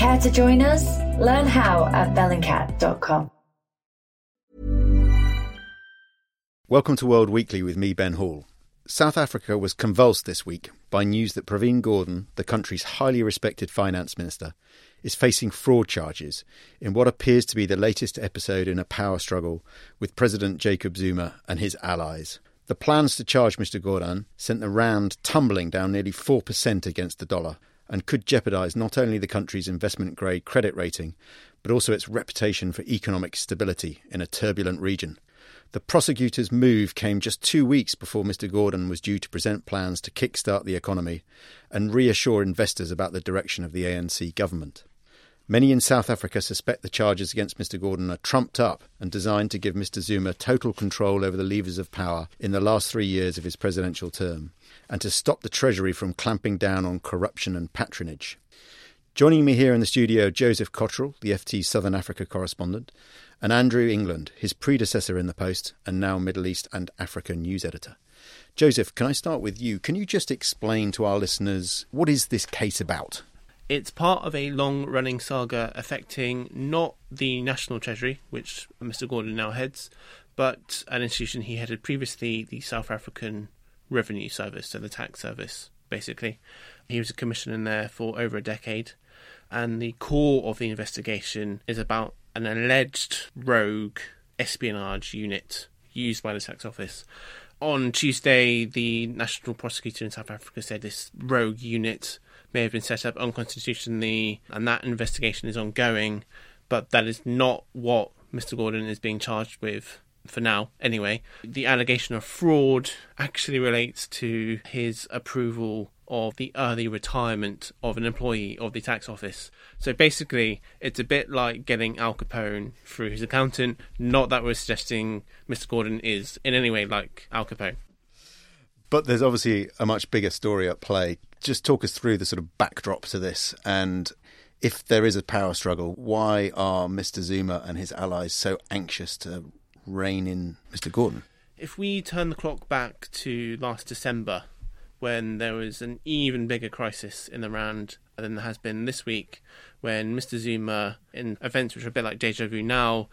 Care to join us? Learn how at bellingcat.com. Welcome to World Weekly with me, Ben Hall. South Africa was convulsed this week by news that Pravin Gordhan, the country's highly respected finance minister, is facing fraud charges in what appears to be the latest episode in a power struggle with President Jacob Zuma and his allies. The plans to charge Mr. Gordhan sent the rand tumbling down nearly 4% against the dollar and could jeopardise not only the country's investment grade credit rating, but also its reputation for economic stability in a turbulent region. The prosecutor's move came just two weeks before Mr. Gordhan was due to present plans to kickstart the economy and reassure investors about the direction of the ANC government. Many in South Africa suspect the charges against Mr. Gordhan are trumped up and designed to give Mr. Zuma total control over the levers of power in the last three years of his presidential term and to stop the Treasury from clamping down on corruption and patronage. Joining me here in the studio, Joseph Cotterill, the FT Southern Africa correspondent, and Andrew England, his predecessor in the post and now Middle East and Africa news editor. Joseph, can I start with you? Can you just explain to our listeners what is this case about? It's part of a long running saga affecting not the National Treasury, which Mr. Gordhan now heads, but an institution he headed previously, the South African Revenue Service, so the tax service, basically. He was a commissioner there for over a decade, and the core of the investigation is about an alleged rogue espionage unit used by the tax office. On Tuesday, the national prosecutor in South Africa said this rogue unit may have been set up unconstitutionally, and that investigation is ongoing. But that is not what Mr. Gordhan is being charged with for now, anyway. The allegation of fraud actually relates to his approval of the early retirement of an employee of the tax office. So basically, it's a bit like getting Al Capone through his accountant. Not that we're suggesting Mr. Gordhan is in any way like Al Capone. But there's obviously a much bigger story at play. Just talk us through the sort of backdrop to this and if there is a power struggle, why are Mr. Zuma and his allies so anxious to rein in Mr. Gordhan? If we turn the clock back to last December, when there was an even bigger crisis in the rand than there has been this week, when Mr. Zuma, in events which are a bit like deja vu now,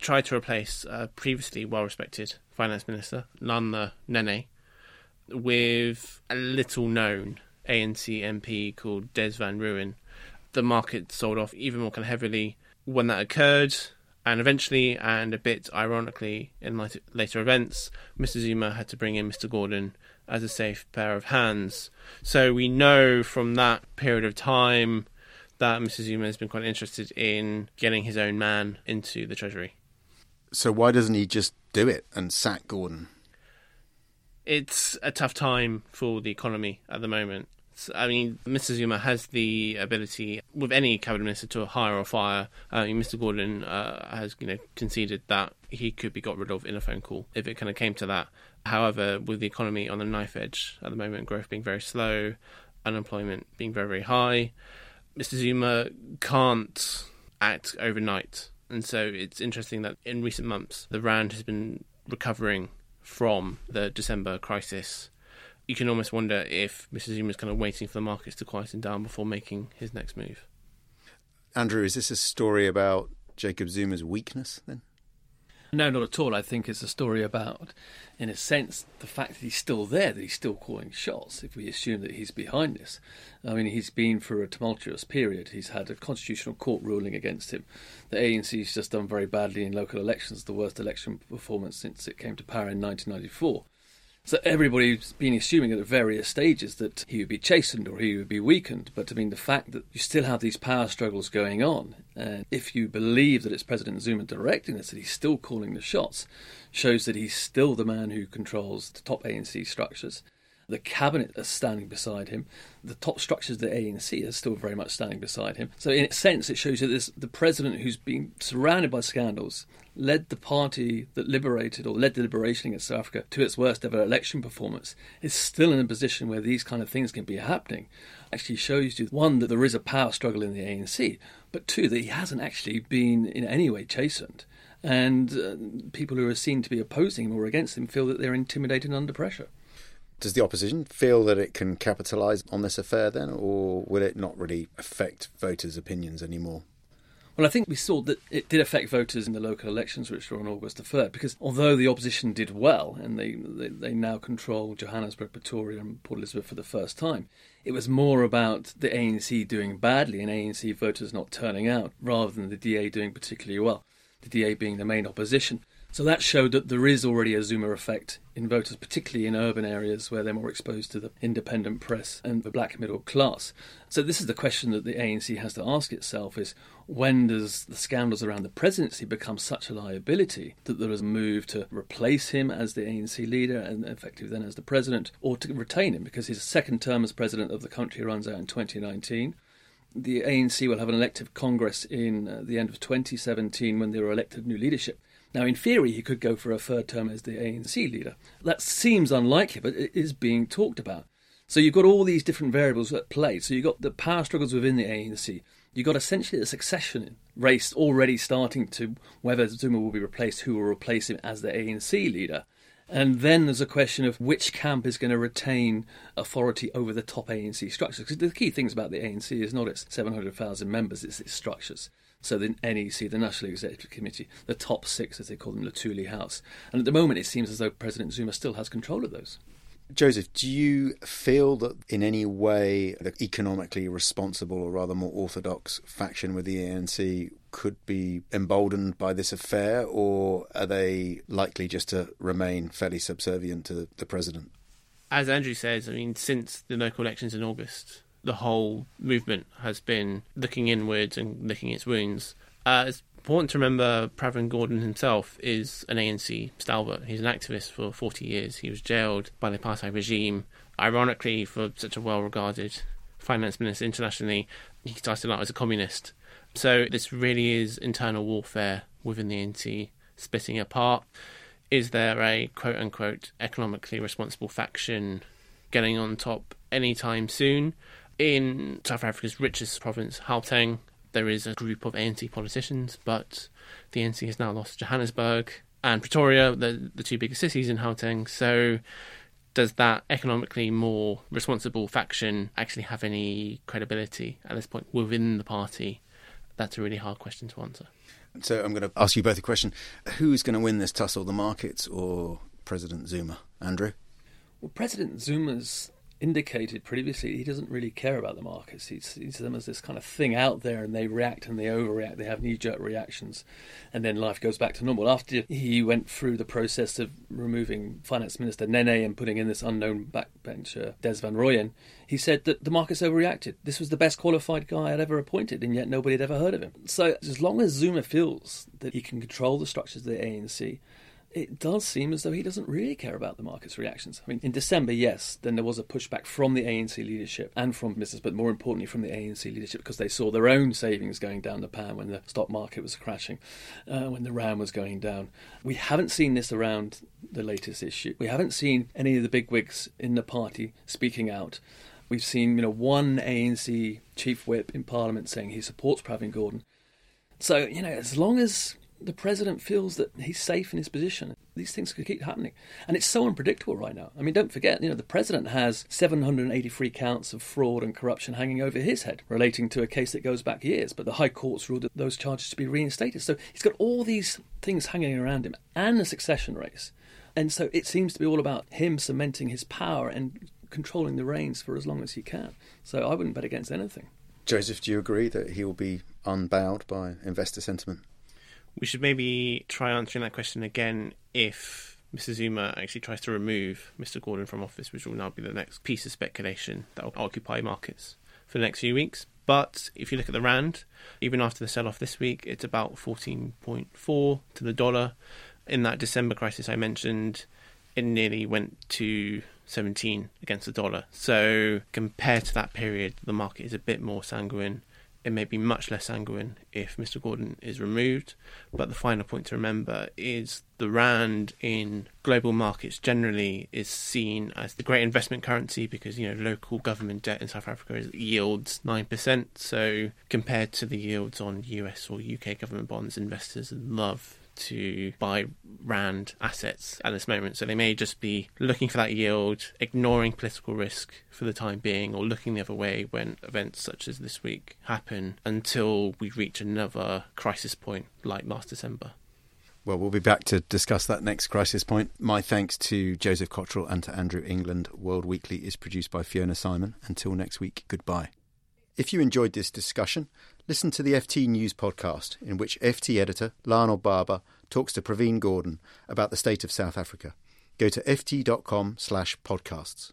tried to replace a previously well respected finance minister, Nhlanhla Nene, with a little known ANC MP called Des Van Rooyen. The market sold off even more kind of heavily when that occurred. And eventually, and a bit ironically, in later events, Mr. Zuma had to bring in Mr. Gordhan as a safe pair of hands. So we know from that period of time that Mr. Zuma has been quite interested in getting his own man into the Treasury. So why doesn't he just do it and sack Gordhan? It's a tough time for the economy at the moment. I mean, Mr. Zuma has the ability with any cabinet minister to hire or fire. Mean, Mr. Gordhan uh, has, you know, conceded that he could be got rid of in a phone call if it kind of came to that. However, with the economy on the knife edge at the moment, growth being very slow, unemployment being very, very high, Mr. Zuma can't act overnight. And so it's interesting that in recent months, the rand has been recovering from the December crisis you can almost wonder if Mr. Zuma is kind of waiting for the markets to quieten down before making his next move. Andrew, is this a story about Jacob Zuma's weakness then? No, not at all. I think it's a story about, in a sense, the fact that he's still there, that he's still calling shots, if we assume that he's behind this. I mean, he's been for a tumultuous period. He's had a constitutional court ruling against him. The ANC's just done very badly in local elections, the worst election performance since it came to power in 1994. So everybody's been assuming at various stages that he would be chastened or he would be weakened. But I mean, the fact that you still have these power struggles going on, and if you believe that it's President Zuma directing this, that he's still calling the shots, shows that he's still the man who controls the top ANC structures. The cabinet is standing beside him. The top structures of the ANC are still very much standing beside him. So, in a sense, it shows you the president who's been surrounded by scandals led the party that liberated or led the liberation against South Africa to its worst ever election performance is still in a position where these kind of things can be happening. Actually, shows you one that there is a power struggle in the ANC, but two that he hasn't actually been in any way chastened. And uh, people who are seen to be opposing him or against him feel that they're intimidated and under pressure. Does the opposition feel that it can capitalise on this affair then, or will it not really affect voters' opinions anymore? Well, I think we saw that it did affect voters in the local elections, which were on August the 3rd, because although the opposition did well and they, they, they, now control Johannesburg, Pretoria, and Port Elizabeth for the first time, it was more about the ANC doing badly and ANC voters not turning out rather than the DA doing particularly well, the DA being the main opposition. So that showed that there is already a Zuma effect in voters, particularly in urban areas where they're more exposed to the independent press and the black middle class. So this is the question that the ANC has to ask itself is when does the scandals around the presidency become such a liability that there is a move to replace him as the ANC leader and effectively then as the president, or to retain him because his second term as president of the country runs out in 2019 the ANC will have an elective Congress in uh, the end of 2017 when they will elected new leadership. Now, in theory, he could go for a third term as the ANC leader. That seems unlikely, but it is being talked about. So you've got all these different variables at play. So you've got the power struggles within the ANC. You've got essentially the succession race already starting to whether Zuma will be replaced, who will replace him as the ANC leader. And then there's a question of which camp is going to retain authority over the top ANC structures. Because the key things about the ANC is not its 700,000 members, it's its structures. So the NEC, the National Executive Committee, the top six, as they call them, Luthuli House. And at the moment, it seems as though President Zuma still has control of those. Joseph, do you feel that in any way the economically responsible or rather more orthodox faction with the ANC could be emboldened by this affair, or are they likely just to remain fairly subservient to the president? As Andrew says, I mean, since the local elections in August, the whole movement has been looking inwards and licking its wounds. Uh, it's important to remember Pravin Gordhan himself is an ANC stalwart. He's an activist for 40 years. He was jailed by the apartheid regime. Ironically, for such a well regarded finance minister internationally, he started out as a communist. So this really is internal warfare within the ANC splitting apart. Is there a quote unquote economically responsible faction getting on top anytime soon? In South Africa's richest province, Gauteng, there is a group of ANC politicians, but the ANC has now lost Johannesburg and Pretoria, the, the two biggest cities in Gauteng. So, does that economically more responsible faction actually have any credibility at this point within the party? That's a really hard question to answer. So, I'm going to ask you both a question. Who's going to win this tussle, the markets or President Zuma? Andrew? Well, President Zuma's indicated previously, he doesn't really care about the markets. He sees them as this kind of thing out there, and they react and they overreact. They have knee-jerk reactions, and then life goes back to normal. After he went through the process of removing Finance Minister Nene and putting in this unknown backbencher Des Van Rooyen, he said that the markets overreacted. This was the best qualified guy I'd ever appointed, and yet nobody had ever heard of him. So as long as Zuma feels that he can control the structures of the ANC it does seem as though he doesn't really care about the market's reactions. I mean, in December, yes, then there was a pushback from the ANC leadership and from business, but more importantly from the ANC leadership because they saw their own savings going down the pan when the stock market was crashing, uh, when the rand was going down. We haven't seen this around the latest issue. We haven't seen any of the bigwigs in the party speaking out. We've seen, you know, one ANC chief whip in Parliament saying he supports Pravin Gordhan. So, you know, as long as the president feels that he's safe in his position. These things could keep happening. And it's so unpredictable right now. I mean, don't forget, you know, the president has 783 counts of fraud and corruption hanging over his head relating to a case that goes back years, but the High Court's ruled that those charges to be reinstated. So he's got all these things hanging around him and a succession race. And so it seems to be all about him cementing his power and controlling the reins for as long as he can. So I wouldn't bet against anything. Joseph, do you agree that he will be unbowed by investor sentiment? We should maybe try answering that question again if Mr. Zuma actually tries to remove Mr. Gordhan from office, which will now be the next piece of speculation that will occupy markets for the next few weeks. But if you look at the Rand, even after the sell off this week, it's about 14.4 to the dollar. In that December crisis I mentioned, it nearly went to 17 against the dollar. So compared to that period, the market is a bit more sanguine. It may be much less sanguine if Mr. Gordhan is removed. But the final point to remember is the Rand in global markets generally is seen as the great investment currency because, you know, local government debt in South Africa yields 9%. So compared to the yields on US or UK government bonds, investors love to buy RAND assets at this moment. So they may just be looking for that yield, ignoring political risk for the time being, or looking the other way when events such as this week happen until we reach another crisis point like last December. Well, we'll be back to discuss that next crisis point. My thanks to Joseph Cotterill and to Andrew England. World Weekly is produced by Fiona Simon. Until next week, goodbye. If you enjoyed this discussion, listen to the FT News podcast, in which FT editor Lionel Barber talks to Pravin Gordhan about the state of South Africa. Go to ft.com slash podcasts.